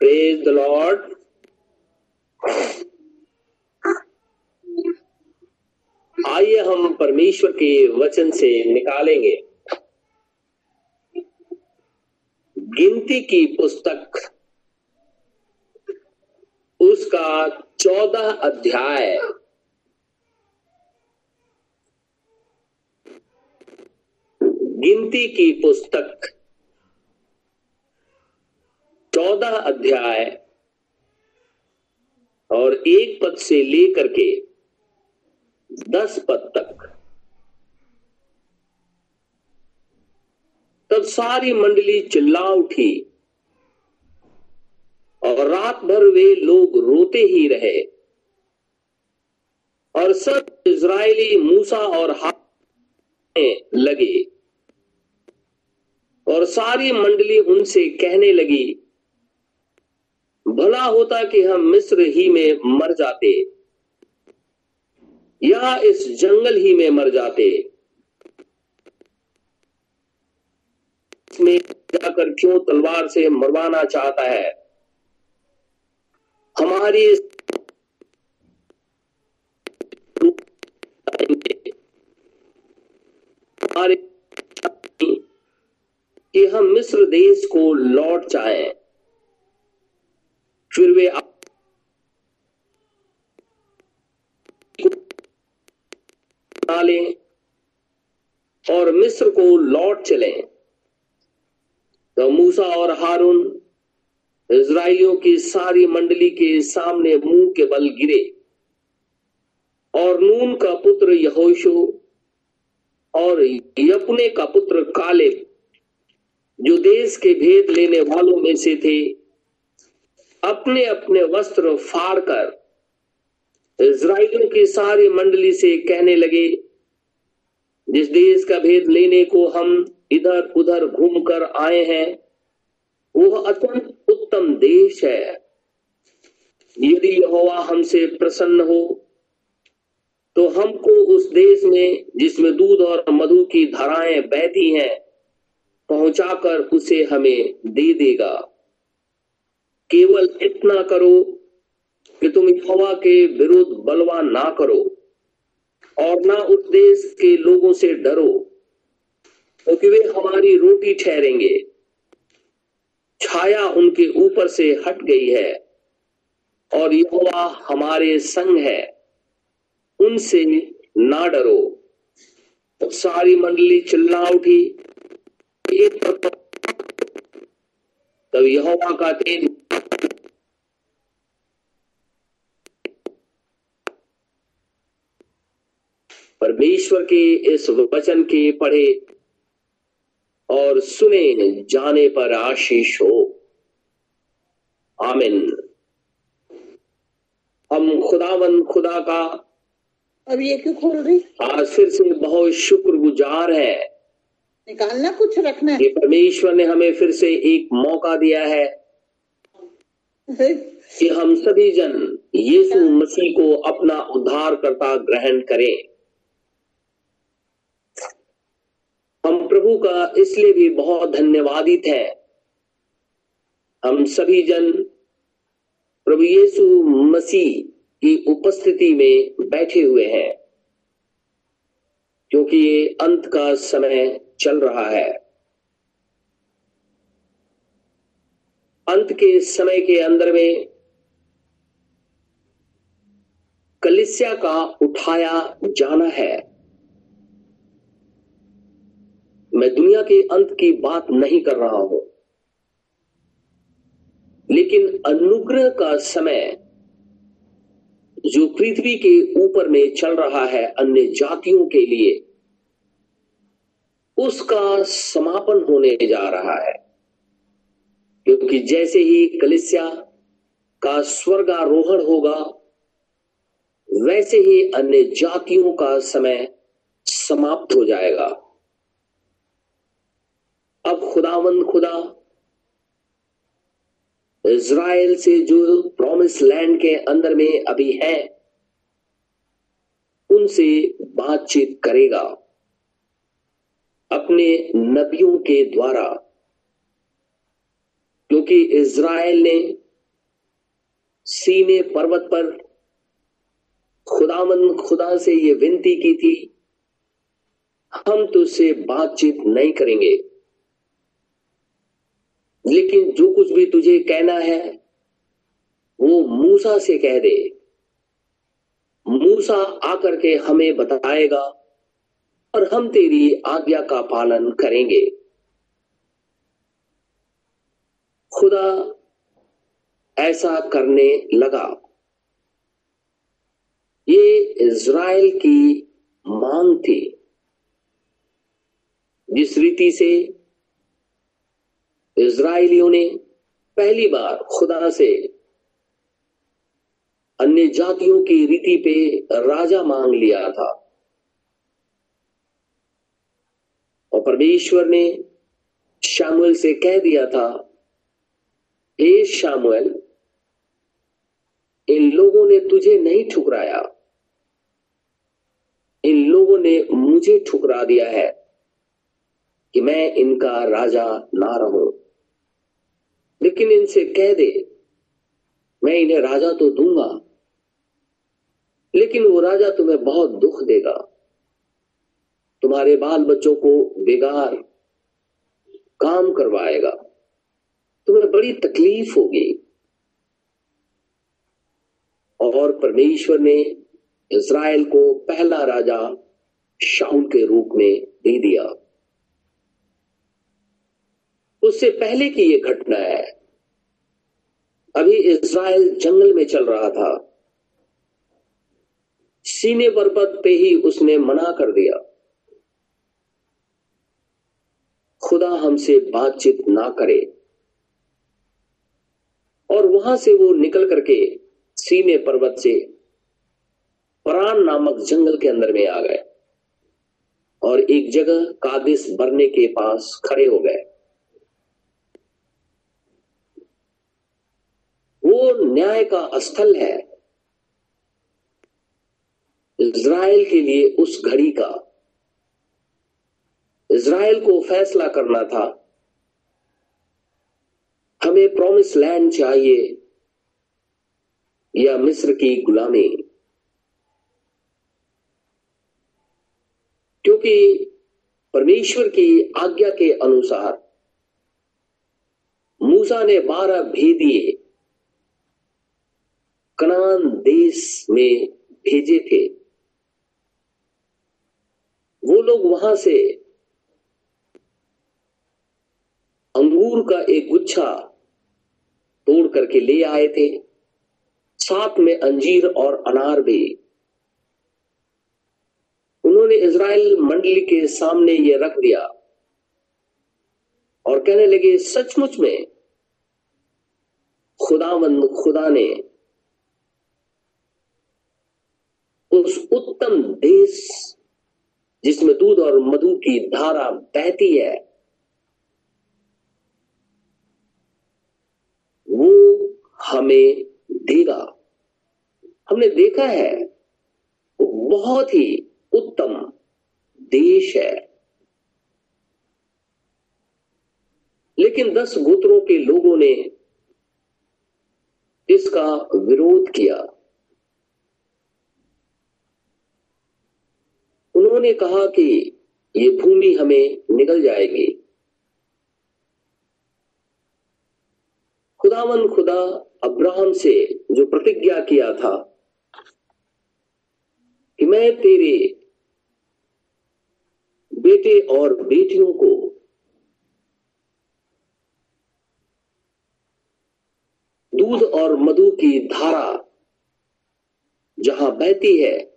Praise the Lord आइए हम परमेश्वर के वचन से निकालेंगे। गिनती की पुस्तक, उसका चौदह अध्याय। गिनती की पुस्तक चौदह अध्याय और एक पद से लेकर के दस पद तक। तब सारी मंडली चिल्ला उठी और रात भर वे लोग रोते ही रहे और सब इज़राइली मूसा और हाथ लगे और सारी मंडली उनसे कहने लगी भला होता कि हम मिस्र ही में मर जाते। या इस जंगल ही में मर जाते। इसमें जाकर क्यों तलवार से मरवाना चाहता है? हमारी हमारे कि हम मिस्र देश को लौट जाएँ। फिर वे लें और मिस्र को लौट चले। तो मूसा और हारून इज़राइलियों की सारी मंडली के सामने मुँह के बल गिरे और नून का पुत्र यहोशो और यपुने का पुत्र काले जो देश के भेद लेने वालों में से थे अपने अपने वस्त्र फाड़कर इज़राइलियों की सारी मंडली से कहने लगे, जिस देश का भेद लेने को हम इधर उधर घूमकर आए हैं, वह अत्यंत उत्तम देश है। यदि यहोवा हमसे प्रसन्न हो तो हमको उस देश में, जिसमें दूध और मधु की धाराएँ बहती हैं, पहुंचाकर उसे हमें दे देगा। केवल इतना करो कि तुम यहोवा के विरुद्ध बलवा ना करो और ना उस देश के लोगों से डरो, क्योंकि तो वे हमारी रोटी ठहरेंगे। छाया उनके ऊपर से हट गई है और यहोवा हमारे संग है। उनसे ना डरो। तो सारी मंडली चिल्ला उठी। एक तब तो यहोवा का तेज परमेश्वर के इस वचन के पढ़े और सुने जाने पर आशीष हो। आमिन। हम खुदावन खुदा का अब ये क्यों खोल रही? आज फिर से बहुत शुक्रगुजार है। निकालना कुछ रखना है। परमेश्वर ने हमें फिर से एक मौका दिया है कि हम सभी जन यीशु मसीह को अपना उद्धार करता ग्रहण करें। हम प्रभु का इसलिए भी बहुत धन्यवादित है हम सभी जन प्रभु यीशु मसीह की उपस्थिति में बैठे हुए हैं, क्योंकि ये अंत का समय चल रहा है। अंत के समय के अंदर में कलिसिया का उठाया जाना है। मैं दुनिया के अंत की बात नहीं कर रहा हूँ। लेकिन अनुग्रह का समय जो पृथ्वी के ऊपर में चल रहा है अन्य जातियों के लिए, उसका समापन होने जा रहा है। क्योंकि जैसे ही कलिसिया का स्वर्गारोहण होगा, वैसे ही अन्य जातियों का समय समाप्त हो जाएगा। अब खुदावंद खुदा, इज़राइल से जो प्रॉमिस लैंड के अंदर में अभी है, उनसे बातचीत करेगा। अपने नबियों के द्वारा, क्योंकि इज़राइल ने सीने पर्वत पर खुदामंद खुदा से ये विनती की थी, हम तुझसे बातचीत नहीं करेंगे। लेकिन जो कुछ भी तुझे कहना है, वो मूसा से कह दे। मूसा आकर के हमें बताएगा और हम तेरी आज्ञा का पालन करेंगे। खुदा ऐसा करने लगा। ये इज़राइल की मांग थी। जिस रीति से इज़राइलियों ने पहली बार खुदा से अन्य जातियों की रीति पे राजा मांग लिया था। और परमेश्वर ने शामुएल से कह दिया था हे शामुएल, इन लोगों ने तुझे नहीं ठुकराया। इन लोगों ने मुझे ठुकरा दिया है कि मैं इनका राजा ना रहूँ। लेकिन इनसे कह दे, मैं इन्हें राजा तो दूँगा, लेकिन वो राजा तुम्हें बहुत दुख देगा। तुम्हारे बाल बच्चों को बेगार काम करवाएगा। तुम्हें बड़ी तकलीफ़ होगी। और परमेश्वर ने इज़राइल को पहला राजा शाउल के रूप में दे दिया। उससे पहले की यह घटना है। अभी इज़राइल जंगल में चल रहा था। सीने पर्वत पे ही उसने मना कर दिया। खुदा हमसे बातचीत ना करे। और वहाँ से वो निकल करके सीने पर्वत से परान नामक जंगल के अंदर में आ गए और एक जगह कादिस बरने के पास खड़े हो गए। वो न्याय का स्थल है इज़राइल के लिए उस घड़ी का। इज़राइल को फैसला करना था। हमें प्रॉमिस लैंड चाहिए या मिस्र की गुलामी। क्योंकि परमेश्वर की आज्ञा के अनुसार मूसा ने बारह भेदिए कनान देश में भेजे थे। वो लोग वहाँ से अंगूर का एक गुच्छा तोड़ करके ले आए थे। साथ में अंजीर और अनार भी। उन्होंने इज़राइल मंडली के सामने ये रख दिया और कहने लगे, सचमुच में खुदावंद खुदा ने उस उत्तम देश जिसमें दूध और मधु की धारा बहती है, वो हमें देगा। हमने देखा है, वो बहुत ही उत्तम देश है। लेकिन दस गोत्रों के लोगों ने इसका विरोध किया। उन्होंने कहा कि ये भूमि हमें निकल जाएगी। खुदावन खुदा अब्राहम से जो प्रतिज्ञा किया था कि मैं तेरे बेटे और बेटियों को दूध और मधु की धारा जहाँ बहती है,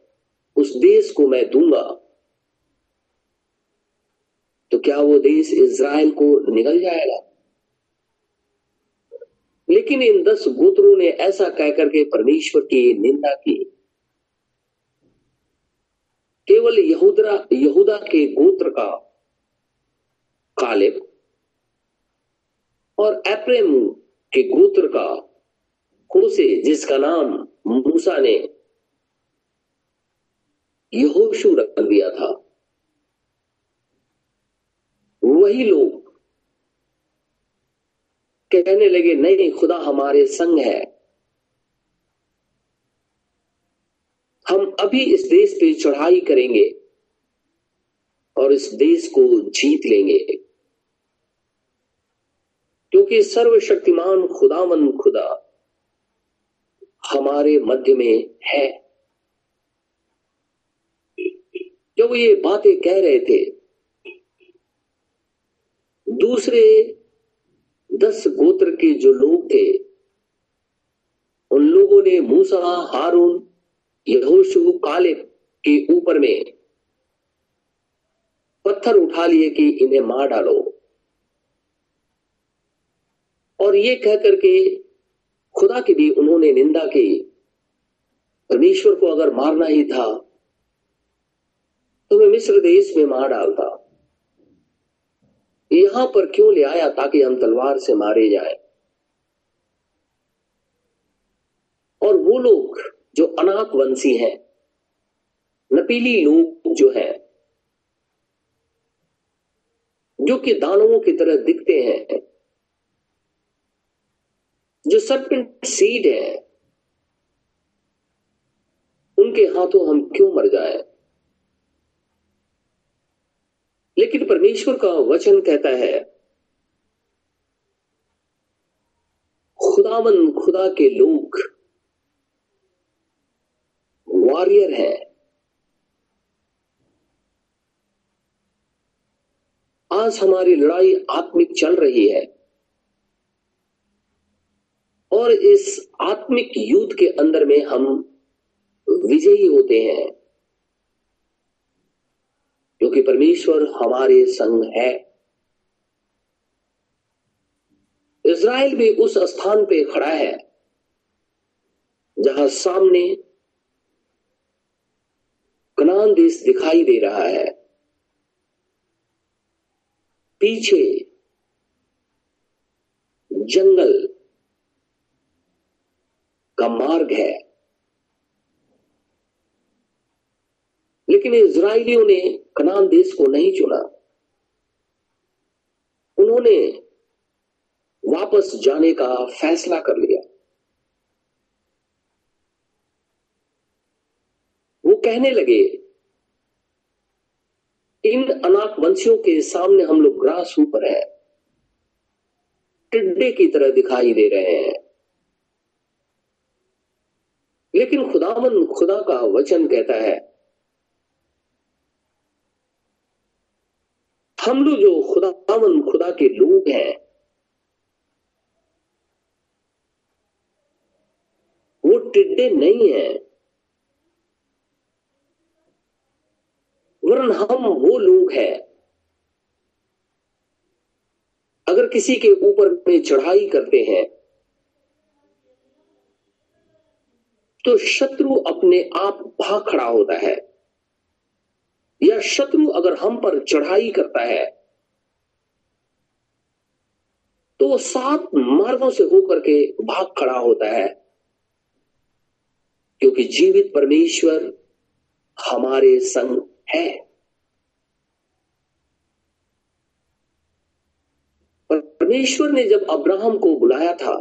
उस देश को मैं दूँगा। तो क्या वो देश इज़राइल को निकल जाएगा? लेकिन इन दस गोत्रों ने ऐसा कहकर के परमेश्वर की निंदा की। केवल यहूदरा, यहूदा के गोत्र का कालिब और एप्रेम के गोत्र का होसे जिसका नाम मूसा ने यहोशू रख दिया था। वही लोग कहने लगे, नहीं, खुदा हमारे संग है। हम अभी इस देश पे चढ़ाई करेंगे और इस देश को जीत लेंगे। क्योंकि सर्वशक्तिमान खुदावन खुदा हमारे मध्य में है। जब ये बातें कह रहे थे? दूसरे दस गोत्र के जो लोग थे, उन लोगों ने मूसा, हारून, यहोशु काले के ऊपर में पत्थर उठा लिए कि इन्हें मार डालो। और ये कह करके खुदा की भी उन्होंने निंदा की, परमेश्वर को अगर मारना ही था तो मैं मिस्र देश में मार डालता। यहाँ पर क्यों ले आया ताकि हम तलवार से मारे जाए? और वो लोग जो अनाक वंशी हैं, नपीली लोग जो हैं, जो कि दानवों की तरह दिखते हैं, जो सर्पेंट सीड है, उनके हाथों हम क्यों मर जाए? लेकिन परमेश्वर का वचन कहता है, खुदावन खुदा के लोग वॉरियर हैं। आज हमारी लड़ाई आत्मिक चल रही है और इस आत्मिक युद्ध के अंदर में हम विजयी होते हैं। क्योंकि परमेश्वर हमारे संग है। इज़राइल भी उस स्थान पे खड़ा है, जहाँ सामने कनान देश दिखाई दे रहा है। पीछे जंगल का मार्ग है। लेकिन इसराइलियों ने कनान देश को नहीं चुना। उन्होंने वापस जाने का फैसला कर लिया। वो कहने लगे, इन अनाक वंशियों के सामने हम लोग ग्रास ऊपर है। टिड्डे की तरह दिखाई दे रहे हैं। लेकिन खुदावन खुदा का वचन कहता है हम लोग जो खुदावन खुदा के लोग हैं, वो टिड्डे नहीं है। वरन हम वो लोग हैं। अगर किसी के ऊपर में चढ़ाई करते हैं तो शत्रु अपने आप भाग खड़ा होता है। या शत्रु अगर हम पर चढ़ाई करता है तो वो सात मार्गों से होकर के भाग खड़ा होता है। क्योंकि जीवित परमेश्वर हमारे संग है। परमेश्वर ने जब अब्राहम को बुलाया था,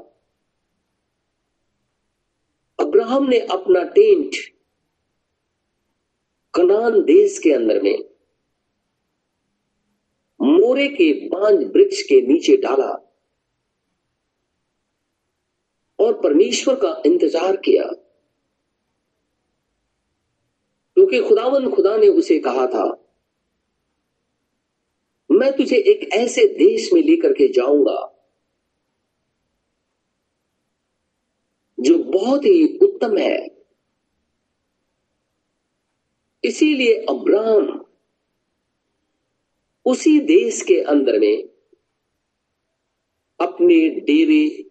अब्राहम ने अपना टेंट कनान देश के अंदर में मोरे के बांझ वृक्ष के नीचे डाला और परमेश्वर का इंतज़ार किया। क्योंकि खुदावन खुदा ने उसे कहा था, मैं तुझे एक ऐसे देश में लेकर के जाऊँगा, जो बहुत ही उत्तम है। इसीलिए अब्राहम उसी देश के अंदर में अपने डेरे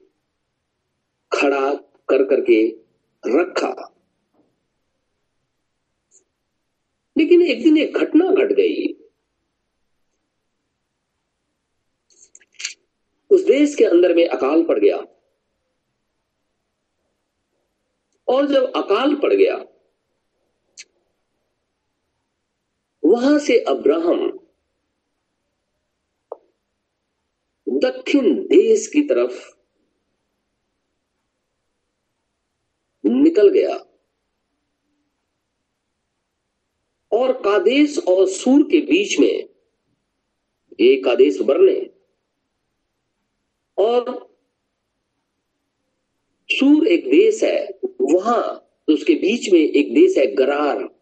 खड़ा कर करके रखा। लेकिन एक दिन एक घटना घट गई। उस देश के अंदर में अकाल पड़ गया। और जब अकाल पड़ गया वहाँ से अब्राहम दक्षिण देश की तरफ़ निकल गया और कादेश और सूर के बीच में ये कादेश बरने और सूर एक देश है, वहाँ तो उसके बीच में एक देश है, गरार।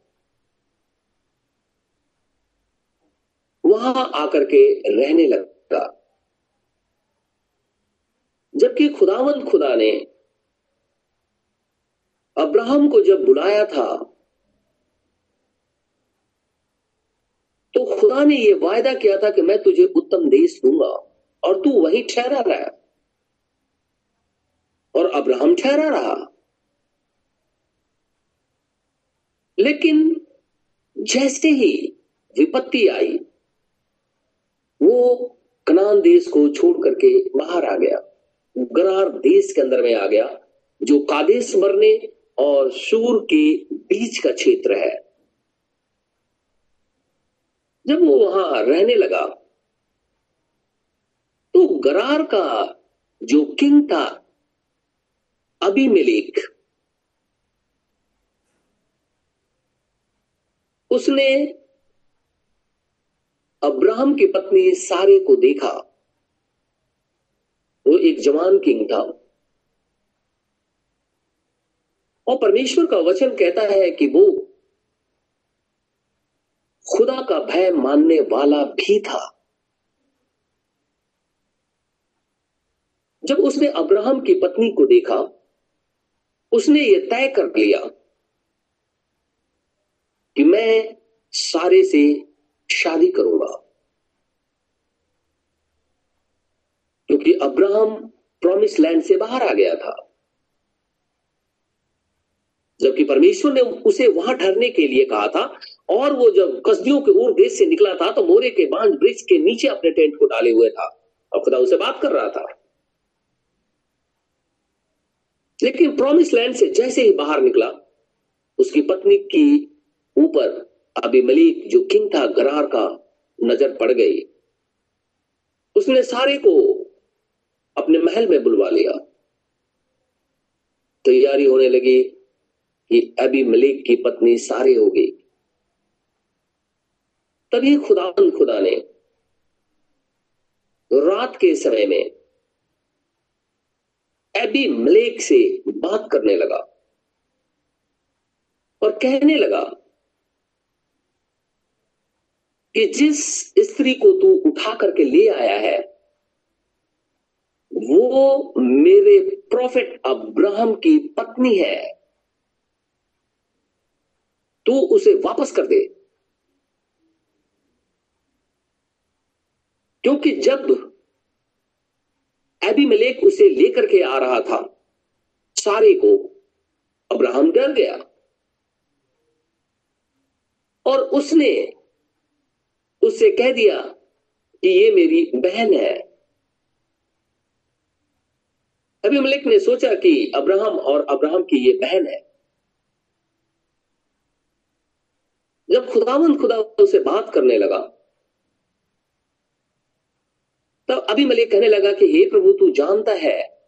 वहाँ आकर के रहने लगा। जबकि खुदावंत खुदा ने अब्राहम को जब बुलाया था तो खुदा ने यह वायदा किया था कि मैं तुझे उत्तम देश दूँगा और तू वहीं ठहरा रहा। और अब्राहम ठहरा रहा। लेकिन जैसे ही विपत्ति आई वो कनान देश को छोड़ करके बाहर आ गया। गरार देश के अंदर में आ गया, जो कादेश मरने और सूर के बीच का क्षेत्र है। जब वो वहाँ रहने लगा तो गरार का जो किंग था अभी अभिमेलेक उसने अब्राहम की पत्नी सारे को देखा। वो एक जवान किंग था। और परमेश्वर का वचन कहता है कि वो खुदा का भय मानने वाला भी था। जब उसने अब्राहम की पत्नी को देखा, उसने यह तय कर लिया कि मैं सारे से शादी करूँगा। क्योंकि अब्राहम प्रॉमिस लैंड से बाहर आ गया था। जबकि परमेश्वर ने उसे वहाँ ठहरने के लिए कहा था, और वो जब कसदियों के उर देश से निकला था तो मोरे के बाँध ब्रिज के नीचे अपने टेंट को डाले हुए था, और खुदा उसे बात कर रहा था। लेकिन प्रॉमिस लैंड से जैसे ही बाहर निकला, उसकी पत्नी की ऊपर अभी मलिक जो किंग था गरार का नज़र पड़ गई, उसने सारे को अपने महल में बुलवा लिया। तैयारी होने लगी कि अभी मलिक की पत्नी सारे हो गई। तभी खुदा खुदा ने रात के समय में एबी मलेक से बात करने लगा और कहने लगा कि जिस स्त्री को तू उठा करके ले आया है, वो मेरे प्रॉफिट अब्राहम की पत्नी है। तू उसे वापस कर दे। क्योंकि जब एबी मलेक उसे लेकर के आ रहा था, सारे को अब्राहम डर गया। और उसने उससे कह दिया कि ये मेरी बहन है। अभी मलिक ने सोचा कि अब्राहम और अब्राहम की ये बहन है। जब खुदावंद खुदा उसे बात करने लगा, तब अभी मलिक कहने लगा कि, हे प्रभु, तू जानता है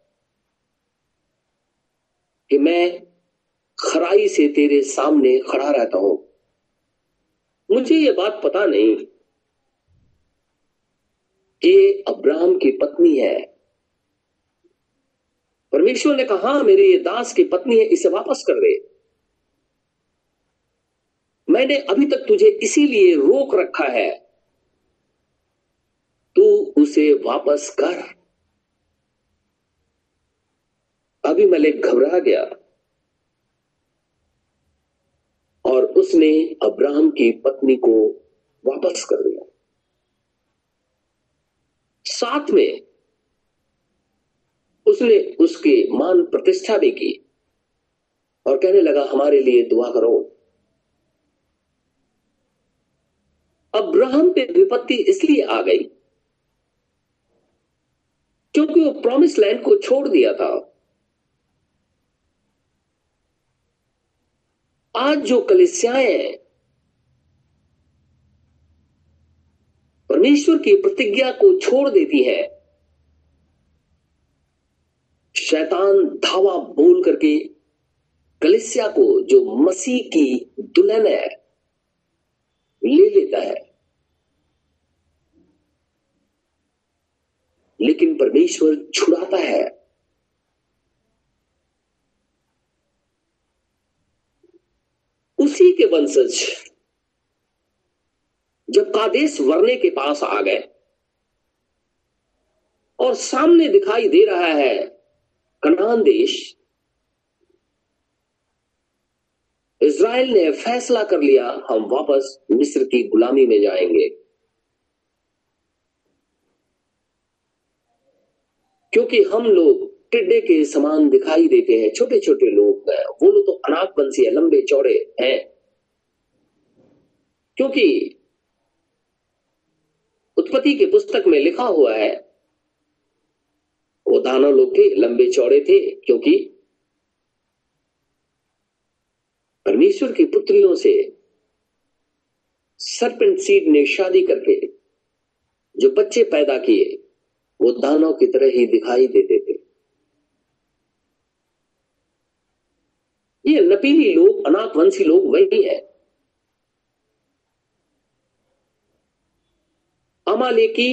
कि मैं खराई से तेरे सामने खड़ा रहता हूँ। मुझे यह बात पता नहीं ये अब्राहम की पत्नी है। परमेश्वर ने कहा, मेरे ये दास की पत्नी है, इसे वापस कर दे। मैंने अभी तक तुझे इसीलिए रोक रखा है। तू उसे वापस कर। अभी मलिक घबरा गया। और उसने अब्राहम की पत्नी को वापस कर दिया। साथ में उसने उसके मान प्रतिष्ठा भी की और कहने लगा, हमारे लिए दुआ करो। अब्राहम पे विपत्ति इसलिए आ गई क्योंकि वो प्रॉमिस लैंड को छोड़ दिया था। आज जो कलिसियाएँ परमेश्वर की प्रतिज्ञा को छोड़ देती है। शैतान धावा बोल करके कलिसिया को जो मसीह की दुल्हन है, ले लेता है। लेकिन परमेश्वर छुड़ाता है। उसी के वंशज जब कादेश वरने के पास आ गए। और सामने दिखाई दे रहा है कनान देश। इज़राइल ने फैसला कर लिया, हम वापस मिस्र की गुलामी में जाएँगे। क्योंकि हम लोग टिड्डे के समान दिखाई देते हैं छोटे छोटे लोग हैं। वो लोग तो अनाक बंसी है, लंबे चौड़े हैं। क्योंकि उत्पत्ति के पुस्तक में लिखा हुआ है। वो दानव लोग थे, लंबे चौड़े थे, क्योंकि परमेश्वर की पुत्रियों से सरपेंट सीड ने शादी करके जो बच्चे पैदा किए, वो दानव की तरह ही दिखाई देते थे। ये नपीली लोग, अनाथवंशी लोग वही है। अमालेकी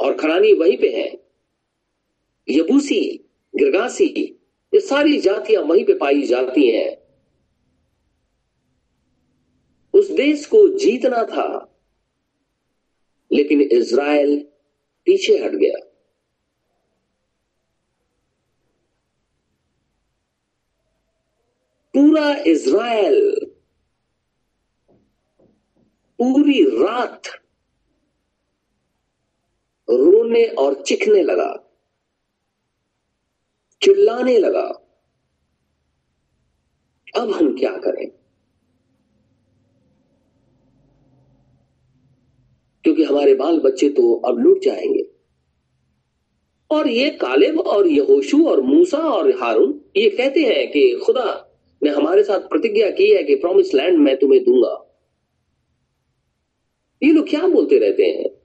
और खरानी वहीं पे है। यबूसी, गिरगासी, ये सारी जातियाँ वहीं पे पाई जाती हैं। उस देश को जीतना था, लेकिन इज़राइल पीछे हट गया। पूरा इज़राइल पूरी रात रोने और चिखने लगा। चिल्लाने लगा। अब हम क्या करें? क्योंकि हमारे बाल बच्चे तो अब लूट जाएँगे। और ये कालेब और यहोशू और मूसा और हारून ये कहते हैं कि खुदा ने हमारे साथ प्रतिज्ञा की है कि प्रॉमिस लैंड मैं तुम्हें दूँगा। ये लोग क्या बोलते रहते हैं?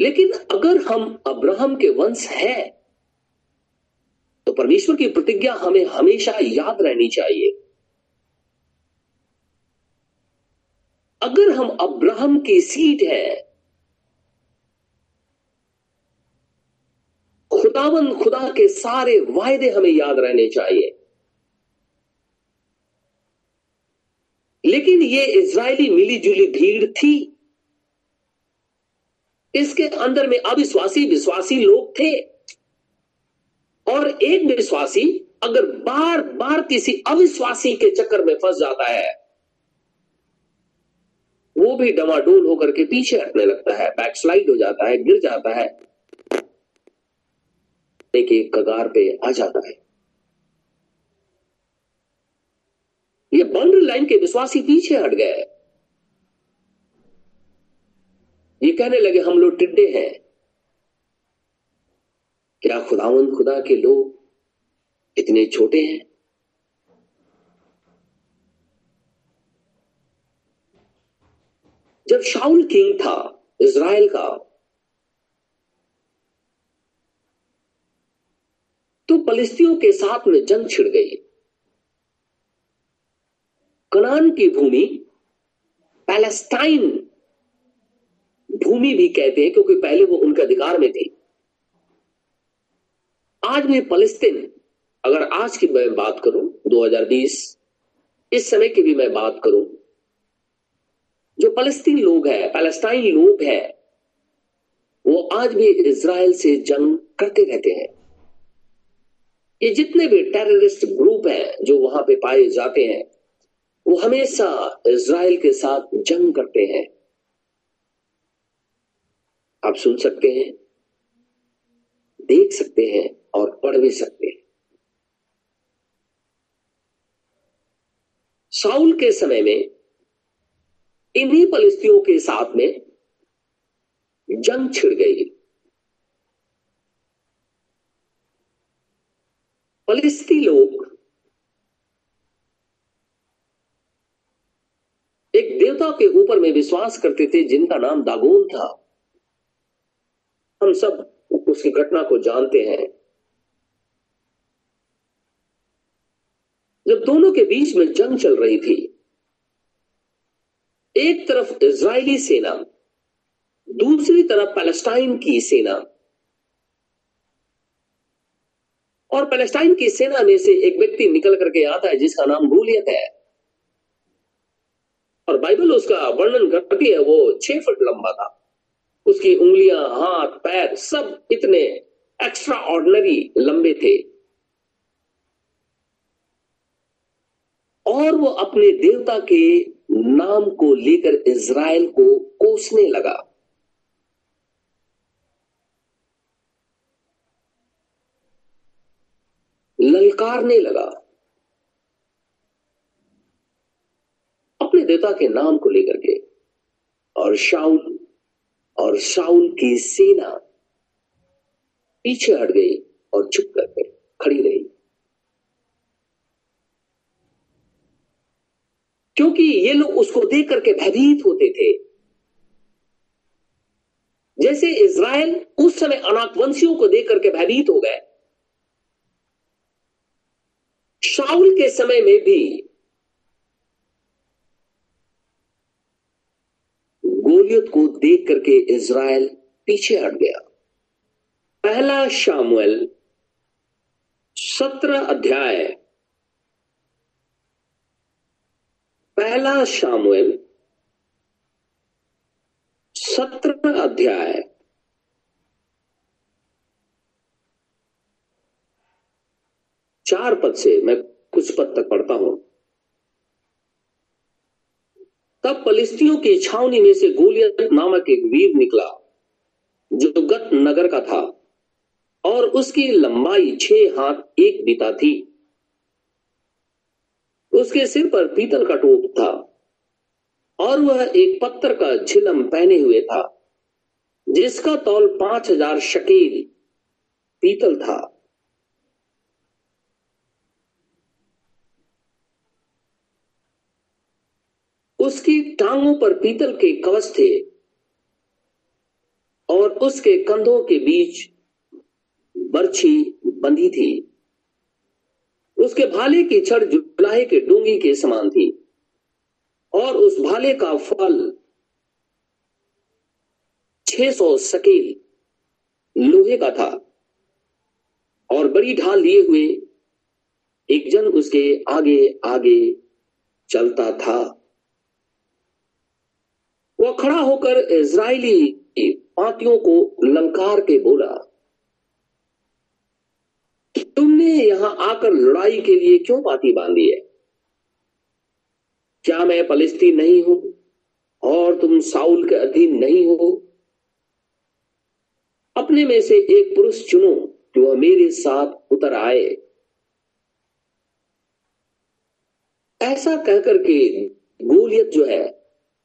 लेकिन अगर हम अब्राहम के वंश हैं तो परमेश्वर की प्रतिज्ञा हमें हमेशा याद रहनी चाहिए। अगर हम अब्राहम की सीट है, खुदावन खुदा के सारे वायदे हमें याद रहने चाहिए। लेकिन ये इज़राइली मिली जुली भीड़ थी इसके अंदर में अविश्वासी विश्वासी लोग थे। और एक विश्वासी अगर बार बार किसी अविश्वासी के चक्कर में फंस जाता है, वो भी डमाडोल होकर के पीछे हटने लगता है बैकस्लाइड हो जाता है, गिर जाता है। एक एक कगार पे आ जाता है। ये बाउंड्री लाइन के विश्वासी पीछे हट गए। ये कहने लगे, हम लोग टिड्डे हैं। क्या खुदावन खुदा के लोग इतने छोटे हैं? जब शाउल किंग था, इज़राइल का तो फलिस्तियों के साथ में जंग छिड़ गई। कनान की भूमि पैलेस्टाइन भूमि भी कहते हैं, क्योंकि पहले वो उनके अधिकार में थी। आज भी फलस्तीन अगर आज की मैं बात करूँ 2020 इस समय की भी मैं बात करूँ, जो फलस्तीन लोग हैं पैलेस्टाइन लोग हैं, वो आज भी इज़राइल से जंग करते रहते हैं। ये जितने भी टेररिस्ट ग्रुप हैं, जो वहाँ पे पाए जाते हैं, वो हमेशा इज़राइल के साथ जंग करते हैं। आप सुन सकते हैं, देख सकते हैं और पढ़ भी सकते हैं। साउल के समय में, इन्हीं फलिस्तियों के साथ में जंग छिड़ गई। फलिस्ती लोग एक देवता के ऊपर में विश्वास करते थे जिनका नाम दागोन था। हम सब उसकी घटना को जानते हैं। जब दोनों के बीच में जंग चल रही थी, एक तरफ़ इजरायली सेना, दूसरी तरफ़ पैलेस्टाइन की सेना। और पैलेस्टाइन की सेना में से एक व्यक्ति निकल करके आता है, जिसका नाम गोलियत है। और बाइबल उसका वर्णन करती है, वो छह फुट लंबा था। उसकी उंगलियाँ, हाथ, पैर सब इतने एक्स्ट्रा ऑर्डनरी लंबे थे। और वो अपने देवता के नाम को लेकर इज़राइल को कोसने लगा। ललकारने लगा। अपने देवता के नाम को लेकर के। और शाउल और शाउल की सेना पीछे हट गई और चुप करके खड़ी रही। क्योंकि ये लोग उसको देख करके भयभीत होते थे। जैसे इज़राइल उस समय अनाकवंशियों को देख करके भयभीत हो गए। शाउल के समय में भी गोलियत को देख करके इज़राइल पीछे हट गया। पहला शामुएल सत्रह अध्याय। पहला शामुएल सत्रह अध्याय। चार पद से मैं कुछ पद तक पढ़ता हूँ। तब फलिस्तियों की छावनी में से गोलियत नामक एक वीर निकला, जो गत नगर का था, और उसकी लंबाई छह हाथ एक बीता थी। उसके सिर पर पीतल का टोप था, और वह एक पत्थर का झिलम पहने हुए था, जिसका तौल पाँच हज़ार शकील पीतल था। उसकी टांगों पर पीतल के कवच थे और उसके कंधों के बीच बर्छी बंधी थी। उसके भाले की छड़ जुलाहे के डूँगी के समान थी और उस भाले का फल 600 सकेल लोहे का था और बड़ी ढाल लिए हुए एक जन उसके आगे आगे चलता था। वह खड़ा होकर इज़राइली पातियों को ललकार के बोला, तुमने यहाँ आकर लड़ाई के लिए क्यों पाती बांधी है? क्या मैं फलिस्तीन नहीं हूँ और तुम साउल के अधीन नहीं हो? अपने में से एक पुरुष चुनो जो मेरे साथ उतर आए। ऐसा कहकर के गोलियत जो है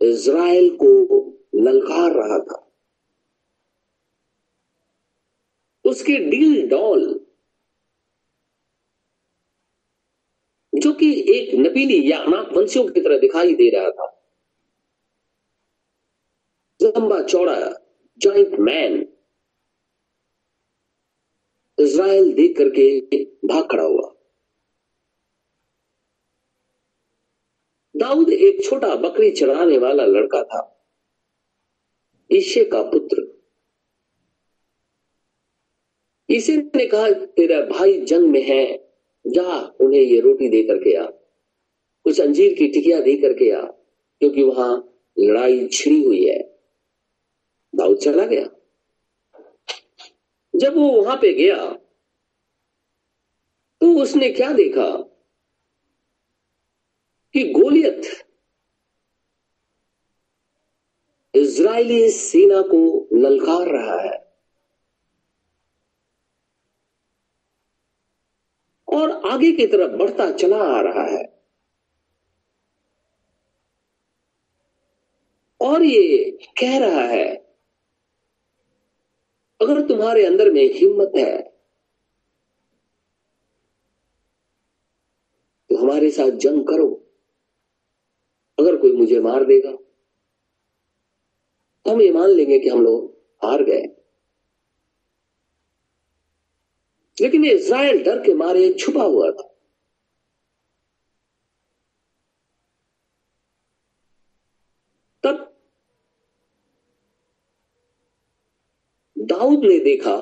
इज़राइल को ललकार रहा था। उसकी डील डॉल, जो कि एक नबीली या अनाथ वंशियों की तरह दिखाई दे रहा था। लंबा चौड़ा जॉइंट मैन इज़राइल देख करके भाग खड़ा हुआ। दाऊद एक छोटा बकरी चढ़ाने वाला लड़का था। ईशे का पुत्र। इसे ने कहा, तेरा भाई जंग में है, जा, उन्हें ये रोटी दे करके आ। कुछ अंजीर की टिकिया दे करके आ, क्योंकि वहाँ लड़ाई छिड़ी हुई है। दाऊद चला गया। जब वो वहाँ पे गया तो उसने क्या देखा? कि गोलियत इज़राइली सेना को ललकार रहा है। और आगे की तरफ़ बढ़ता चला आ रहा है। और ये कह रहा है, अगर तुम्हारे अंदर में हिम्मत है तो हमारे साथ जंग करो। अगर कोई मुझे मार देगा तो हम ये मान लेंगे कि हम लोग हार गए। लेकिन इज़राइल इसराइल डर के मारे छुपा हुआ था। तब दाऊद ने देखा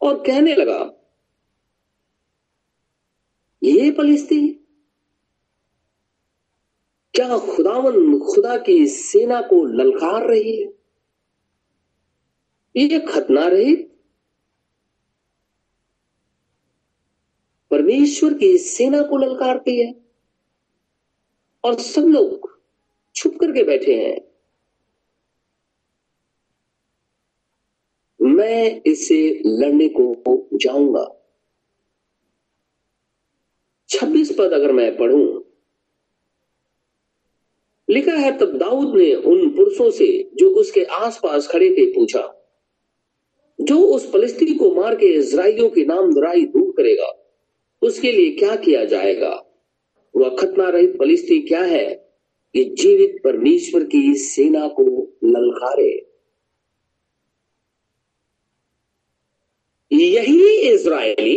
और कहने लगा, ये पलिस्ती क्या खुदावन खुदा की सेना को ललकार रही है? ये खतना रहित परमेश्वर की सेना को ललकारती है और सब लोग छुप करके बैठे हैं। मैं इससे लड़ने को जाऊँगा। छब्बीस पद अगर मैं पढ़ूं लिखा है, तब दाऊद ने उन पुरुषों से जो उसके आसपास खड़े थे पूछा, जो उस फलिस्ती को मार के इसराइलियों की नाम दुराई दूर करेगा, उसके लिए क्या किया जाएगा? वह खतना रहित फलिस्ती क्या है कि जीवित परमेश्वर की सेना को ललकारे? यही इज़राइली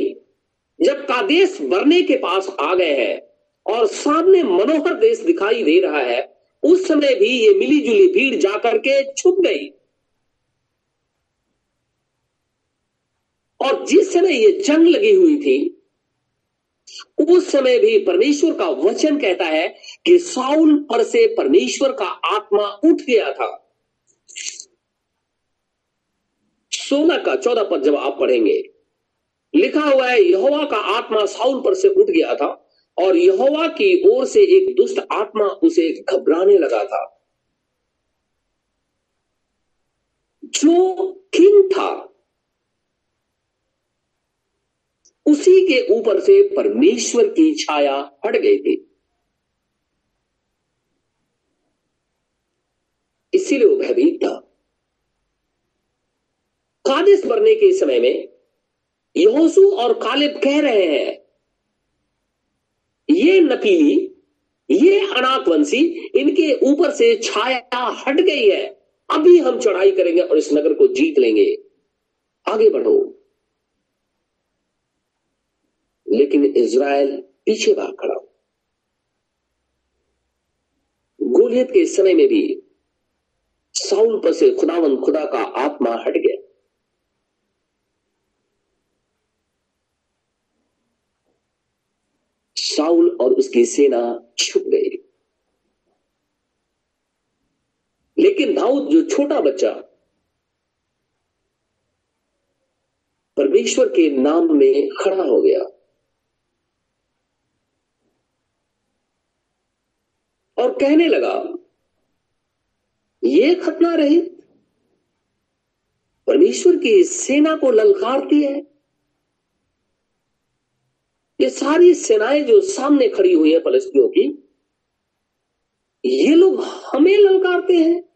जब कादेश बरने के पास आ गए हैं और सामने मनोहर देश दिखाई दे रहा है उस समय भी ये मिली जुली भीड़ जाकर के छुप गई। और जिस समय ये जंग लगी हुई थी, उस समय भी परमेश्वर का वचन कहता है कि साउल पर से परमेश्वर का आत्मा उठ गया था। सोलह का चौदह पद जब आप पढ़ेंगे, लिखा हुआ है, यहोवा का आत्मा साउल पर से उठ गया था। और यहोवा की ओर से एक दुष्ट आत्मा उसे घबराने लगा था। जो किंग था, उसी के ऊपर से परमेश्वर की छाया हट गई थी। इसीलिए वो भयभीत था। कादिस भरने के समय में यहोसू और कालिब कह रहे हैं ये नकली, ये अनाकवंशी इनके ऊपर से छाया हट गई है। अभी हम चढ़ाई करेंगे और इस नगर को जीत लेंगे। आगे बढ़ो। लेकिन इज़राइल पीछे भाग खड़ा हो। गोलियत के समय में भी साउल पर से खुदावन खुदा का आत्मा हट गया। उसकी सेना छुप गई। लेकिन दाऊद जो छोटा बच्चा, परमेश्वर के नाम में खड़ा हो गया। और कहने लगा, ये खतना रहित, परमेश्वर की सेना को ललकारती है। ये सारी सेनाएँ जो सामने खड़ी हुई है फलस्तियों की, ये लोग हमें ललकारते हैं।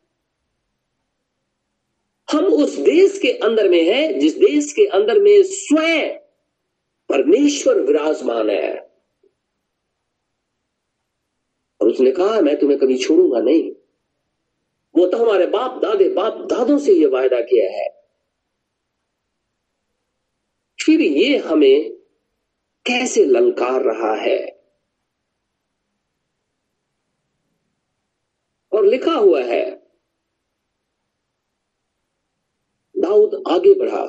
हम उस देश के अंदर में हैं, जिस देश के अंदर में स्वयं परमेश्वर विराजमान है। और उसने कहा, मैं तुम्हें कभी छोड़ूँगा नहीं। वो तो हमारे बाप दादे, बाप दादों से ये वायदा किया है। फिर ये हमें कैसे ललकार रहा है? और लिखा हुआ है, दाऊद आगे बढ़ा,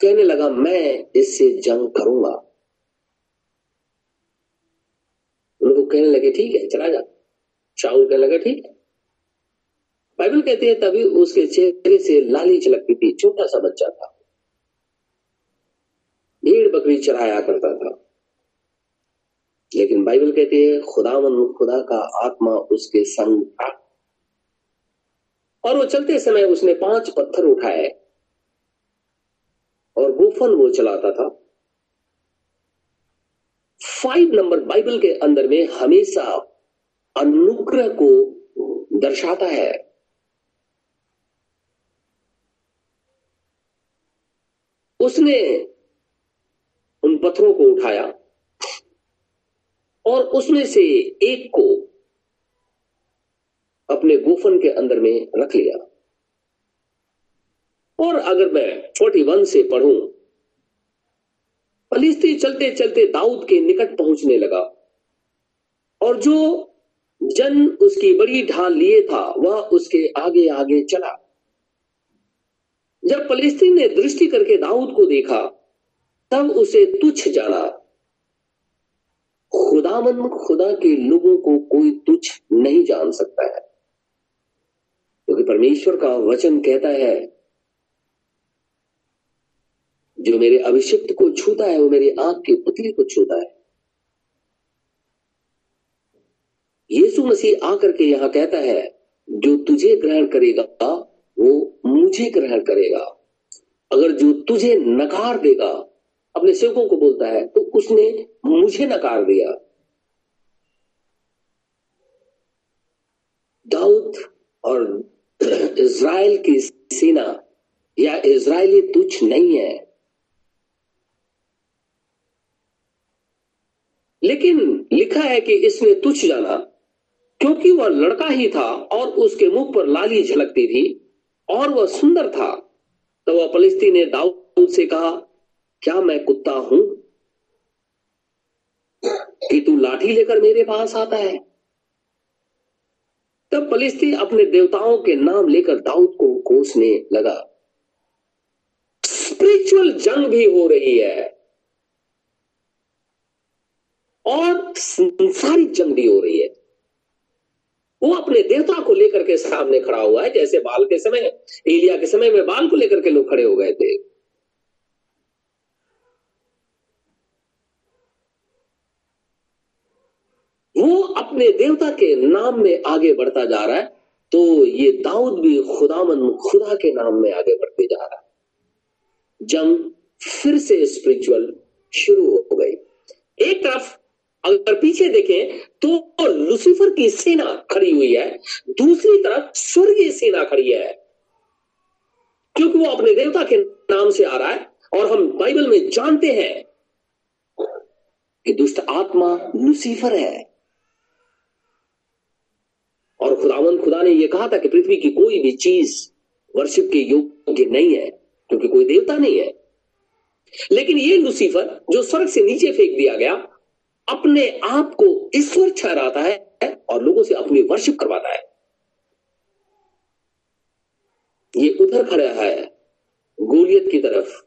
कहने लगा, मैं इससे जंग करूँगा। लोग कहने लगे, ठीक है, चला जा। शाहुल कहने लगा, ठीक है। बाइबल कहती है, तभी उसके चेहरे से लाली झलकती थी छोटा सा बच्चा था। भेड़ बकरी चराया करता था। लेकिन बाइबल कहती है खुदावन खुदा का आत्मा उसके संग था। और वो चलते समय उसने पाँच पत्थर उठाए और गोफन वो चलाता था। फाइव नंबर बाइबल के अंदर में हमेशा अनुग्रह को दर्शाता है। उसने पत्थरों को उठाया और उसमें से एक को अपने गोफन के अंदर में रख लिया। और अगर मैं फोर्टी वन से पढ़ूं, फलिस्ती चलते चलते दाऊद के निकट पहुँचने लगा और जो जन उसकी बड़ी ढाल लिए था, वह उसके आगे आगे चला। जब फलिस्तीन ने दृष्टि करके दाऊद को देखा तब उसे तुच्छ जाना। खुदामंद खुदा के लोगों को कोई तुच्छ नहीं जान सकता है। क्योंकि परमेश्वर का वचन कहता है, जो मेरे अभिषिक्त को छूता है, वो मेरी आँख की पुतली को छूता है। यीशु मसीह आकर के यहाँ कहता है, जो तुझे ग्रहण करेगा, वो मुझे ग्रहण करेगा। अगर जो तुझे नकार देगा अपने सेवकों को बोलता है तो उसने मुझे नकार दिया। दाऊद और इज़राइल की सेना या इज़राइली तुच्छ नहीं है। लेकिन लिखा है कि इसने तुच्छ जाना, क्योंकि वह लड़का ही था और उसके मुख पर लाली झलकती थी और वह सुंदर था। तो वह फलिस्ती ने दाऊद से कहा क्या मैं कुत्ता हूँ कि तू लाठी लेकर मेरे पास आता है? तब फलिस्ती अपने देवताओं के नाम लेकर दाऊद को कोसने लगा। स्पिरिचुअल जंग भी हो रही है। और संसारिक जंग भी हो रही है। वो अपने देवता को लेकर के सामने खड़ा हुआ है, जैसे बाल के समय, एलिया के समय में बाल को लेकर के लोग खड़े हो गए थे वो अपने देवता के नाम में आगे बढ़ता जा रहा है तो ये दाऊद भी खुदामन खुदा के नाम में आगे बढ़ते जा रहा है। जंग फिर से स्पिरिचुअल शुरू हो गई। एक तरफ़ अगर पीछे देखें तो लुसीफर की सेना खड़ी हुई है। दूसरी तरफ़ स्वर्गीय सेना खड़ी है। क्योंकि वो अपने देवता के नाम से आ रहा है, और हम बाइबल में जानते हैं कि दुष्ट आत्मा लुसीफर है। और खुदावन, खुदा ने यह कहा था कि पृथ्वी की कोई भी चीज़ वर्षिप के योग्य नहीं है, क्योंकि कोई देवता नहीं है। लेकिन ये लुसीफर, जो स्वर्ग से नीचे फेंक दिया गया, अपने आप को ईश्वर ठहराता है और लोगों से अपनी वर्षिप करवाता है। ये उधर खड़ा है, गोलियत की तरफ़,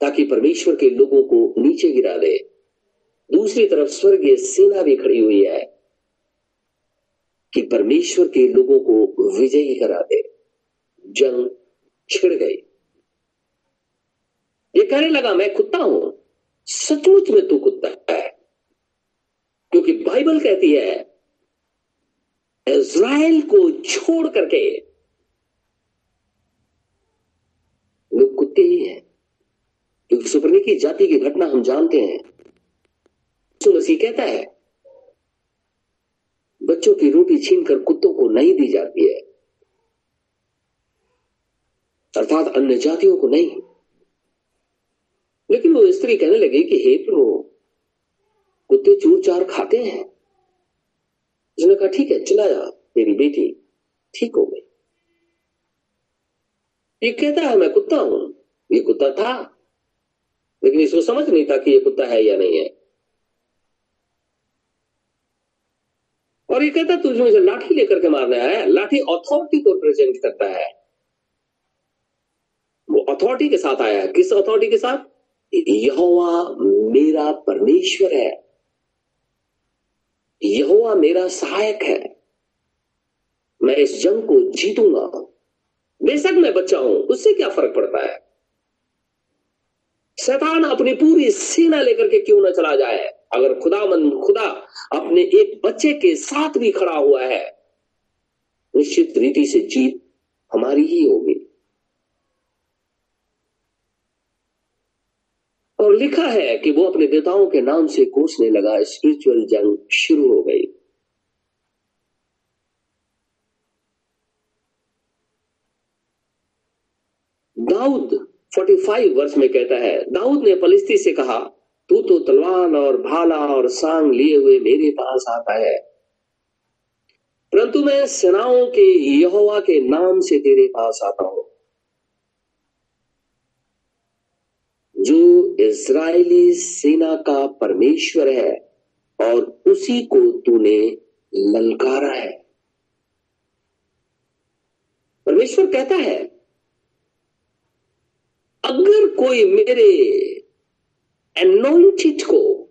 ताकि परमेश्वर के लोगों को नीचे गिरा दे। दूसरी तरफ़ स्वर्गीय सेना भी खड़ी हुई है। कि परमेश्वर के लोगों को विजयी करा दे जंग छिड़ गई। ये कहने लगा, मैं कुत्ता हूँ। सचमुच में तू कुत्ता है। क्योंकि बाइबल कहती है, इज़राइल को छोड़ करके लोग कुत्ते ही हैं। क्योंकि सुपरने की जाति की घटना हम जानते हैं तो मसीह कहता है बच्चों की रोटी छीनकर कुत्तों को नहीं दी जाती है। अर्थात अन्य जातियों को नहीं। लेकिन वो स्त्री कहने लगी कि, हे प्रभु, कुत्ते चूर चार खाते हैं। उसने कहा, ठीक है चलाया मेरी बेटी, ठीक हो गई। ये कहता है, मैं कुत्ता हूँ। ये कुत्ता था, लेकिन इसको समझ नहीं था कि ये कुत्ता है या नहीं है। और ये कहता तुझे मुझे लाठी लेकर के मारने आया लाठी अथॉरिटी को रिप्रेजेंट करता है। वो अथॉरिटी के साथ आया है। किस अथॉरिटी के साथ? यहोवा मेरा परमेश्वर है। यहोवा मेरा सहायक है। मैं इस जंग को जीतूँगा। बेशक मैं बच्चा हूँ, उससे क्या फ़र्क पड़ता है? शैतान अपनी पूरी सेना लेकर के क्यों ना चला जाए? अगर खुदा मन, खुदा अपने एक बच्चे के साथ भी खड़ा हुआ है, निश्चित रीति से जीत हमारी ही होगी। और लिखा है कि वो अपने देवताओं के नाम से कोसने लगा स्पिरिचुअल जंग शुरू हो गई। दाऊद 45 वर्ष में कहता है, दाऊद ने फलिस्ती से कहा, तू तो तलवार और भाला और सांग लिए हुए मेरे पास आता है। परंतु मैं सेनाओं के यहोवा के नाम से तेरे पास आता हूँ। जो इज़राइली सेना का परमेश्वर है और उसी को तूने ललकारा है। परमेश्वर कहता है अगर कोई मेरे एनोइंटेड को,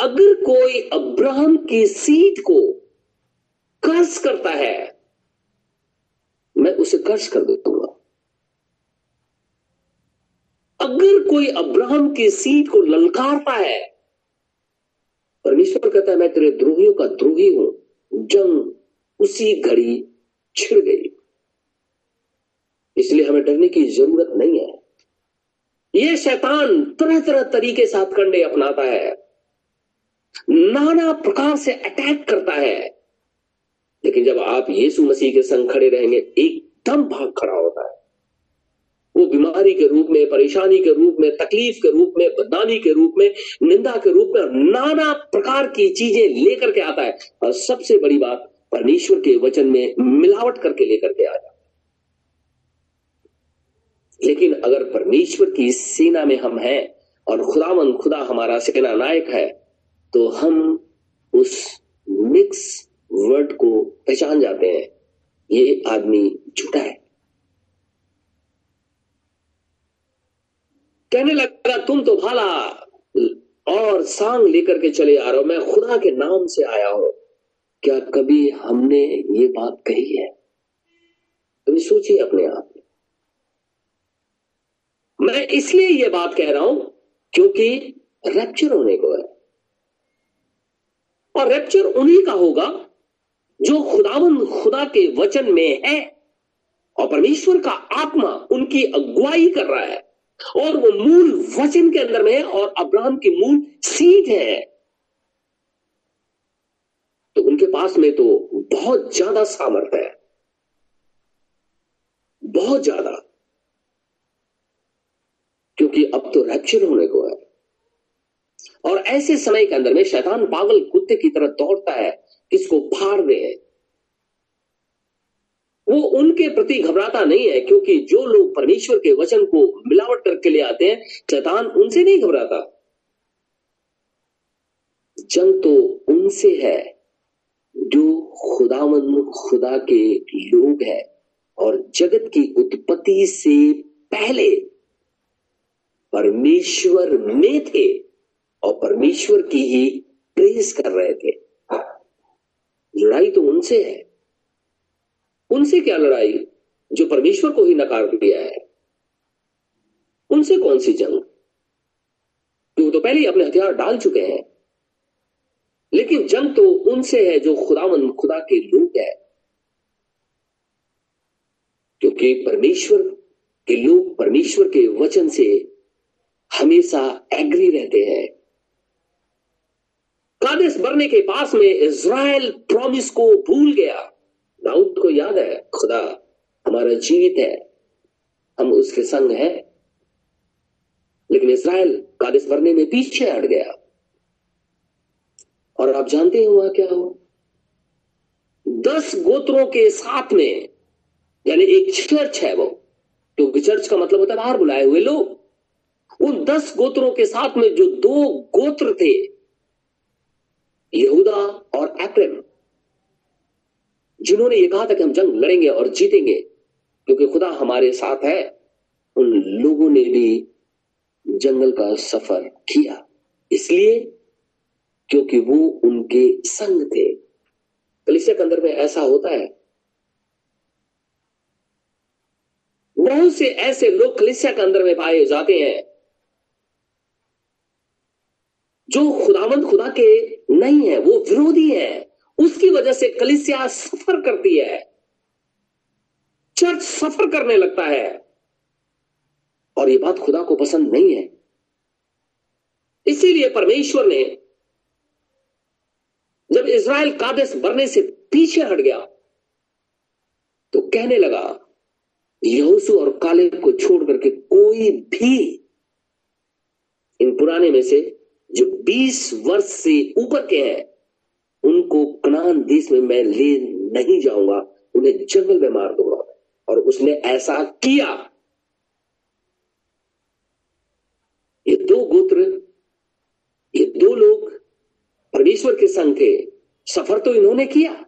अगर कोई अब्राहम की सीट को कर्ज करता है, मैं उसे कर्ज कर दूँगा। अगर कोई अब्राहम की सीट को ललकारता है, परमेश्वर कहता है, मैं तेरे द्रोहियों का द्रोही हूँ, जंग उसी घड़ी छिड़ गई। इसलिए हमें डरने की ज़रूरत नहीं है। ये शैतान तरह तरह तरीके से हथकंडे अपनाता है। नाना प्रकार से अटैक करता है। लेकिन जब आप यीशु मसीह के संग खड़े रहेंगे, एकदम भाग खड़ा होता है। वो बीमारी के रूप में, परेशानी के रूप में, तकलीफ़ के रूप में, बदनामी के रूप में, निंदा के रूप में नाना प्रकार की चीज़ें लेकर के आता है। और सबसे बड़ी बात, परमेश्वर के वचन में मिलावट करके लेकर के आ जाता लेकिन अगर परमेश्वर की सेना में हम हैं और खुदावन खुदा हमारा सेना नायक है तो हम उस मिक्स वर्ड को पहचान जाते हैं। ये आदमी झूठा है। कहने लगा, तुम तो भाला और सांग लेकर के चले आ रहे हो। मैं खुदा के नाम से आया हूँ। क्या कभी हमने ये बात कही है? कभी सोचिए अपने आप। मैं इसलिए यह बात कह रहा हूँ क्योंकि रैप्चर होने को है। और रैप्चर उन्हीं का होगा जो खुदावन खुदा के वचन में है और परमेश्वर का आत्मा उनकी अगुवाई कर रहा है। और वो मूल वचन के अंदर में है और अब्राहम की मूल सीट है। तो उनके पास में तो बहुत ज़्यादा सामर्थ्य है। बहुत ज़्यादा। क्योंकि अब तो रैप्चर होने को है। और ऐसे समय के अंदर में शैतान पागल कुत्ते की तरह दौड़ता है, किसको फाड़ दे वो उनके प्रति घबराता नहीं है, क्योंकि जो लोग परमेश्वर के वचन को मिलावट करके ले आते हैं, शैतान उनसे नहीं घबराता। जंग तो उनसे है, जो खुदावन, खुदा के लोग है, और जगत की उत्पत्ति से पहले परमेश्वर में थे और परमेश्वर की ही प्रेस कर रहे थे। लड़ाई तो उनसे है। उनसे क्या लड़ाई? जो परमेश्वर को ही नकार दिया है। उनसे कौन सी जंग? वो तो पहले ही अपने हथियार डाल चुके हैं। लेकिन जंग तो उनसे है जो खुदावन, खुदा के लोग है। क्योंकि परमेश्वर के लोग परमेश्वर के वचन से हमेशा एग्री रहते हैं। कादेश बरने के पास में इज़राइल प्रॉमिस को भूल गया। दाऊद को याद है, खुदा हमारा जीवित है। हम उसके संग हैं। लेकिन इज़राइल कादेश बरने में पीछे हट गया। और आप जानते हैं वहाँ क्या हुआ? दस गोत्रों के साथ में, यानी एक चर्च है वो, क्योंकि चर्च का मतलब होता है बाहर बुलाए हुए लोग। उन दस गोत्रों के साथ में जो दो गोत्र थे, यहूदा और एप्रम जिन्होंने ये कहा था कि हम जंग लड़ेंगे और जीतेंगे, क्योंकि खुदा हमारे साथ है, उन लोगों ने भी जंगल का सफ़र किया। इसलिए, क्योंकि वो उनके संग थे। कलिसिया के अंदर में ऐसा होता है। बहुत से ऐसे लोग कलिसिया के अंदर में पाए जाते हैं जो खुदावंद खुदा के नहीं है, वो विरोधी है। उसकी वजह से कलिसिया सफ़र करती है। चर्च सफ़र करने लगता है। और ये बात खुदा को पसंद नहीं है। इसीलिए परमेश्वर ने जब इज़राइल कादेश बरने से पीछे हट गया तो कहने लगा, यहोसू और काले को छोड़ करके कोई भी इन पुराने में से जो 20 वर्ष से ऊपर के हैं, उनको कनान देश में मैं ले नहीं जाऊँगा, उन्हें जंगल में मार दूँगा। और उसने ऐसा किया। ये दो गोत्र, ये दो लोग परमेश्वर के संग थे। सफ़र तो इन्होंने किया।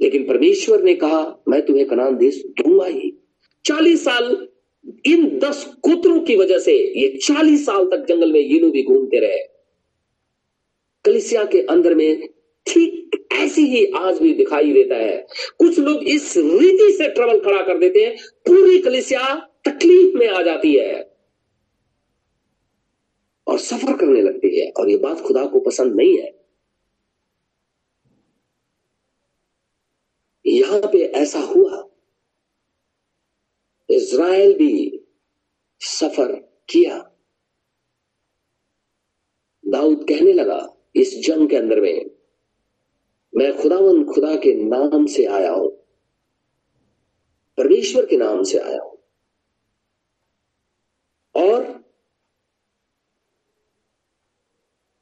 लेकिन परमेश्वर ने कहा, मैं तुम्हें कनान देश दूँगा ही। चालीस साल इन दस कुत्रों की वजह से ये चालीस साल तक जंगल में ये भी घूमते रहे। कलिसिया के अंदर में ठीक ऐसी ही आज भी दिखाई देता है। कुछ लोग इस रीति से ट्रबल खड़ा कर देते हैं, पूरी कलिसिया तकलीफ़ में आ जाती है और सफ़र करने लगती है और ये बात खुदा को पसंद नहीं है। यहाँ पे ऐसा हुआ। इज़राइल भी सफ़र किया। दाऊद कहने लगा, इस जंग के अंदर में मैं खुदावन खुदा के नाम से आया हूँ, परमेश्वर के नाम से आया हूँ। और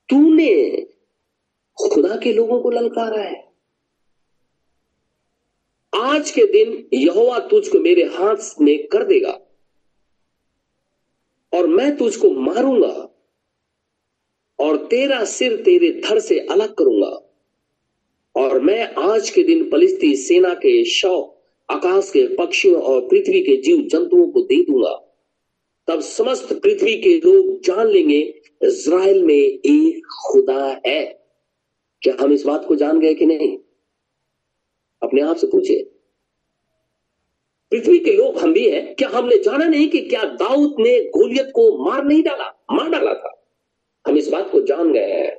तूने खुदा के लोगों को ललकारा है। आज के दिन यहोवा तुझको मेरे हाथ में कर देगा और मैं तुझको मारूँगा और तेरा सिर तेरे धर से अलग करूँगा और मैं आज के दिन फलिस्ती सेना के शव, आकाश के पक्षियों और पृथ्वी के जीव जंतुओं को दे दूँगा। तब समस्त पृथ्वी के लोग जान लेंगे, इज़राइल में एक खुदा है। क्या हम इस बात को जान गए कि नहीं? अपने आप से पूछे पृथ्वी के लोग हम भी हैं। क्या हमने जाना नहीं कि क्या दाऊद ने गोलियत को मार नहीं डाला? मार डाला था। हम इस बात को जान गए हैं।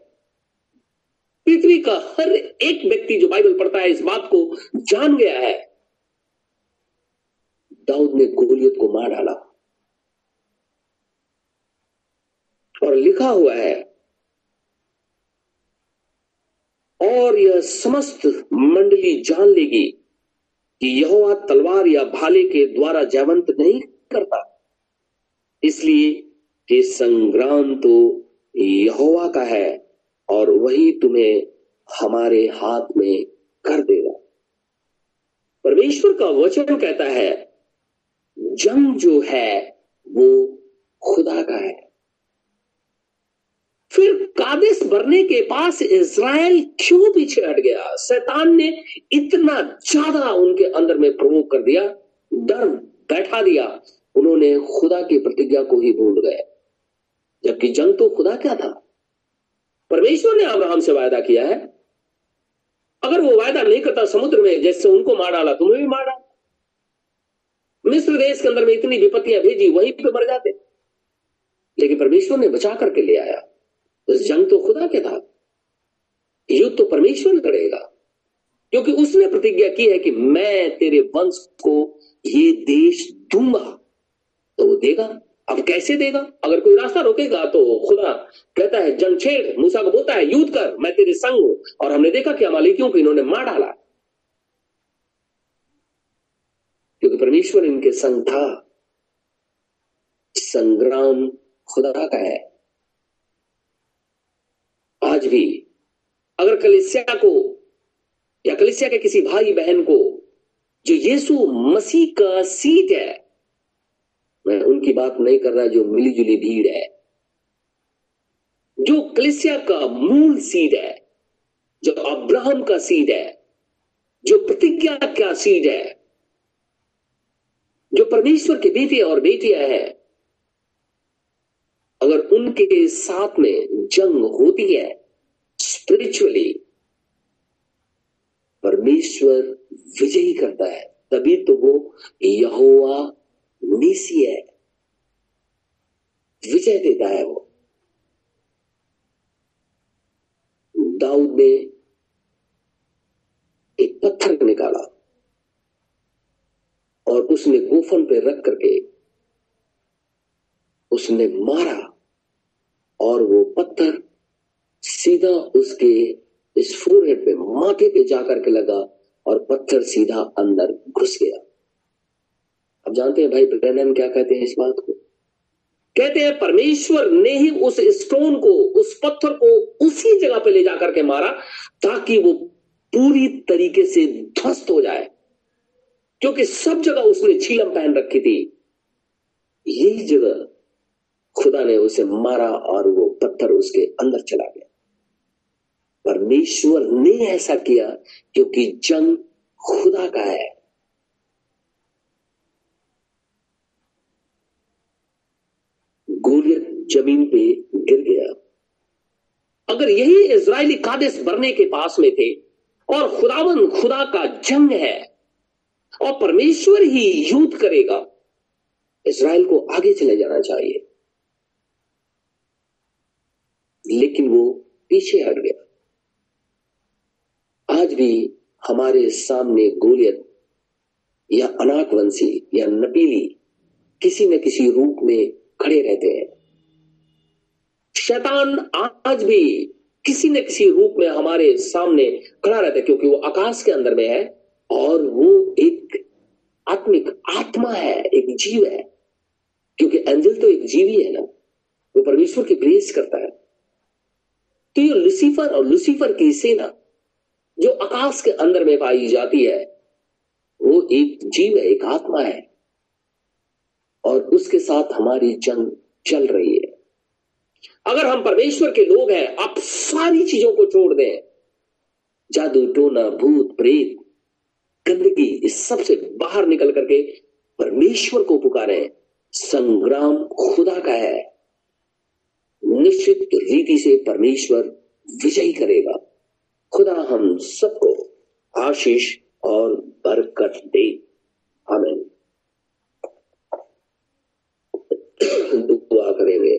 पृथ्वी का हर एक व्यक्ति जो बाइबल पढ़ता है इस बात को जान गया है। दाऊद ने गोलियत को मार डाला। और लिखा हुआ है, और यह समस्त मंडली जान लेगी। कि यहोवा तलवार या भाले के द्वारा जयवंत नहीं करता। इसलिए कि संग्राम तो यहोवा का है और वही तुम्हें हमारे हाथ में कर देगा। परमेश्वर का वचन कहता है, जंग जो है वो खुदा का है। फिर कादिस भरने के पास इज़राइल क्यों पीछे हट गया? शैतान ने इतना ज़्यादा उनके अंदर में प्रवोक कर दिया, डर बैठा दिया, उन्होंने खुदा की प्रतिज्ञा को ही भूल गए। जबकि जंग तो खुदा क्या था। परमेश्वर ने अब्राहम से वायदा किया है। अगर वो वायदा नहीं करता समुद्र में, जैसे उनको मार डाला, तुम्हें भी मार डाला। मिस्र देश के अंदर में इतनी विपत्तियाँ भेजी, वहीं पे मर जाते। लेकिन परमेश्वर ने बचा करके ले आया। जंग तो खुदा के था युद्ध तो परमेश्वर करेगा। क्योंकि उसने प्रतिज्ञा की है कि मैं तेरे वंश को ये देश दूँगा। तो वो देगा। अब कैसे देगा? अगर कोई रास्ता रोकेगा तो खुदा कहता है, जंग छेड़, मूसा को बोलता है, युद्ध कर, मैं तेरे संग हूँ। और हमने देखा कि अमालिकियों को इन्होंने मार डाला। क्योंकि परमेश्वर इनके संग था। संग्राम खुदा का है। आज भी अगर कलिसिया को या कलिसिया के किसी भाई बहन को जो यीशु मसीह का सीट है, मैं उनकी बात नहीं कर रहा जो मिली जुली भीड़ है, जो कलिसिया का मूल सीड है, जो अब्राहम का सीड है, जो प्रतिज्ञा का सीड है, जो परमेश्वर के बेटे और बेटियाँ हैं, अगर उनके साथ में जंग होती है स्पिरिचुअली परमेश्वर विजयी करता है। तभी तो वो यहोवा नीसी है। विजय देता है वो। दाऊद ने एक पत्थर निकाला और उसने गोफन पे रख करके उसने मारा और वो पत्थर सीधा उसके इस फोरहेड पे माथे पे जाकर के लगा और पत्थर सीधा अंदर घुस गया। अब जानते हैं भाई ब्रैनन क्या कहते हैं इस बात को? कहते हैं, परमेश्वर ने ही उस स्टोन को, उस पत्थर को उसी जगह पे ले जाकर के मारा ताकि वो पूरी तरीके से ध्वस्त हो जाए। क्योंकि सब जगह उसने छीलम पहन रखी थी। यही जगह खुदा ने उसे मारा और वो पत्थर उसके अंदर चला गया। परमेश्वर ने ऐसा किया क्योंकि जंग खुदा का है। गोलियत ज़मीन पे गिर गया। अगर यही इज़राइली कादिस बरने के पास में थे और खुदावन खुदा का जंग है और परमेश्वर ही युद्ध करेगा इसराइल को आगे चले जाना चाहिए। लेकिन वो पीछे हट गया। आज भी हमारे सामने गोलियत या अनाकवंशी या नपीली किसी न किसी रूप में खड़े रहते हैं। शैतान आज भी किसी न किसी रूप में हमारे सामने खड़ा रहता है, क्योंकि वो आकाश के अंदर में है, और वो एक आत्मिक आत्मा है, एक जीव है। क्योंकि एंजल तो एक जीव ही है ना, वो परमेश्वर की प्रेस करता है। तो ये लुसीफर और लुसीफर की सेना जो आकाश के अंदर में पाई जाती है, वो एक जीव है एक आत्मा है। और उसके साथ हमारी जंग चल रही है। अगर हम परमेश्वर के लोग हैं, आप सारी चीज़ों को छोड़ दें। जादू, टोना, भूत, प्रेत, गंदगी, इस सबसे बाहर निकल करके परमेश्वर को पुकारे। संग्राम खुदा का है। निश्चित रीति से परमेश्वर विजयी करेगा। खुदा हम सबको आशीष और बरकत दे। आमीन। दुआ करेंगे।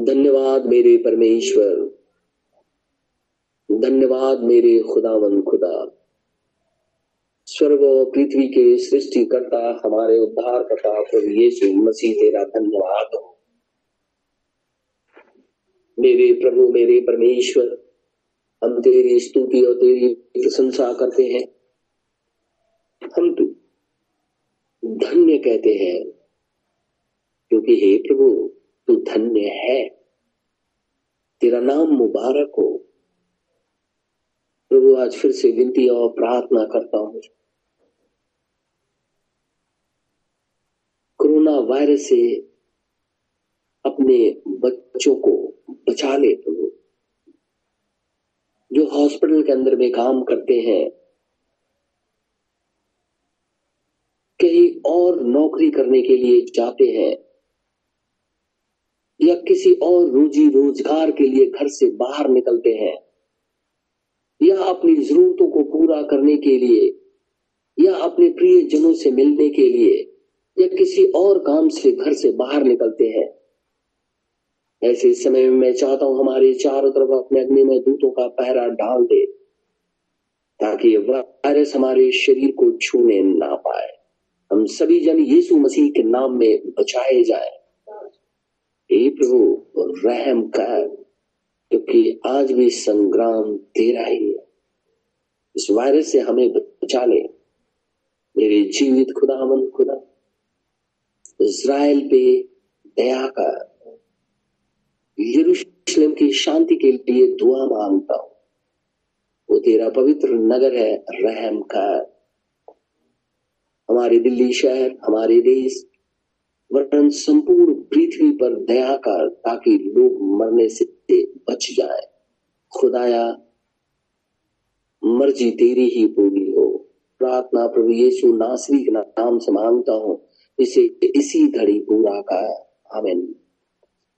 धन्यवाद मेरे परमेश्वर। धन्यवाद मेरे खुदावन खुदा। स्वर्ग, पृथ्वी के सृष्टिकर्ता, हमारे उद्धार करता प्रभु यीशु मसीह, तेरा धन्यवाद हो। मेरे प्रभु, मेरे परमेश्वर, हम तेरी स्तुति और तेरी प्रशंसा करते हैं। हम तो धन्य कहते हैं, क्योंकि हे प्रभु, तू धन्य है। तेरा नाम मुबारक हो। प्रभु, आज फिर से विनती और प्रार्थना करता हूँ। कोरोना वायरस से अपने बच्चों को बचा ले प्रभु जो हॉस्पिटल के अंदर में काम करते हैं, कहीं और नौकरी करने के लिए जाते हैं, या किसी और रोजी रोज़गार के लिए घर से बाहर निकलते हैं, या अपनी जरूरतों को पूरा करने के लिए, या अपने प्रिय जनों से मिलने के लिए, या किसी और काम से घर से बाहर निकलते हैं। ऐसे समय में मैं चाहता हूँ हमारे चारों तरफ़ अपने अग्नि में दूतों का पहरा डाल दे, ताकि वायरस हमारे शरीर को छूने ना पाए। हम सभी जन यीशु मसीह के नाम में बचाए जाए। हे प्रभु, रहम कर, क्योंकि आज भी संग्राम तेरा ही है। इस वायरस से हमें बचा ले। मेरे जीवित खुदा मन खुदा इसराइल पे दया कर। यरूशलेम की शांति के लिए दुआ माँगता हूँ। वो तेरा पवित्र नगर है, रहम कर हमारे दिल्ली शहर, हमारे देश, वरन संपूर्ण पृथ्वी पर दया कर ताकि लोग मरने से बच जाए। खुदाया, मर्ज़ी तेरी ही पूरी हो। प्रार्थना प्रभु यीशु नासरी के नाम से माँगता हूँ। इसे इसी घड़ी पूरा कर। आमीन।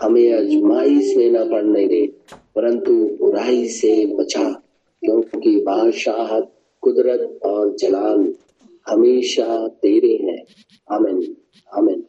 हमें अजमाइश में न पड़ने दे, परंतु बुराई से बचा, क्योंकि बादशाहत कुदरत और जलाल हमेशा तेरे हैं। आमिन आमिन।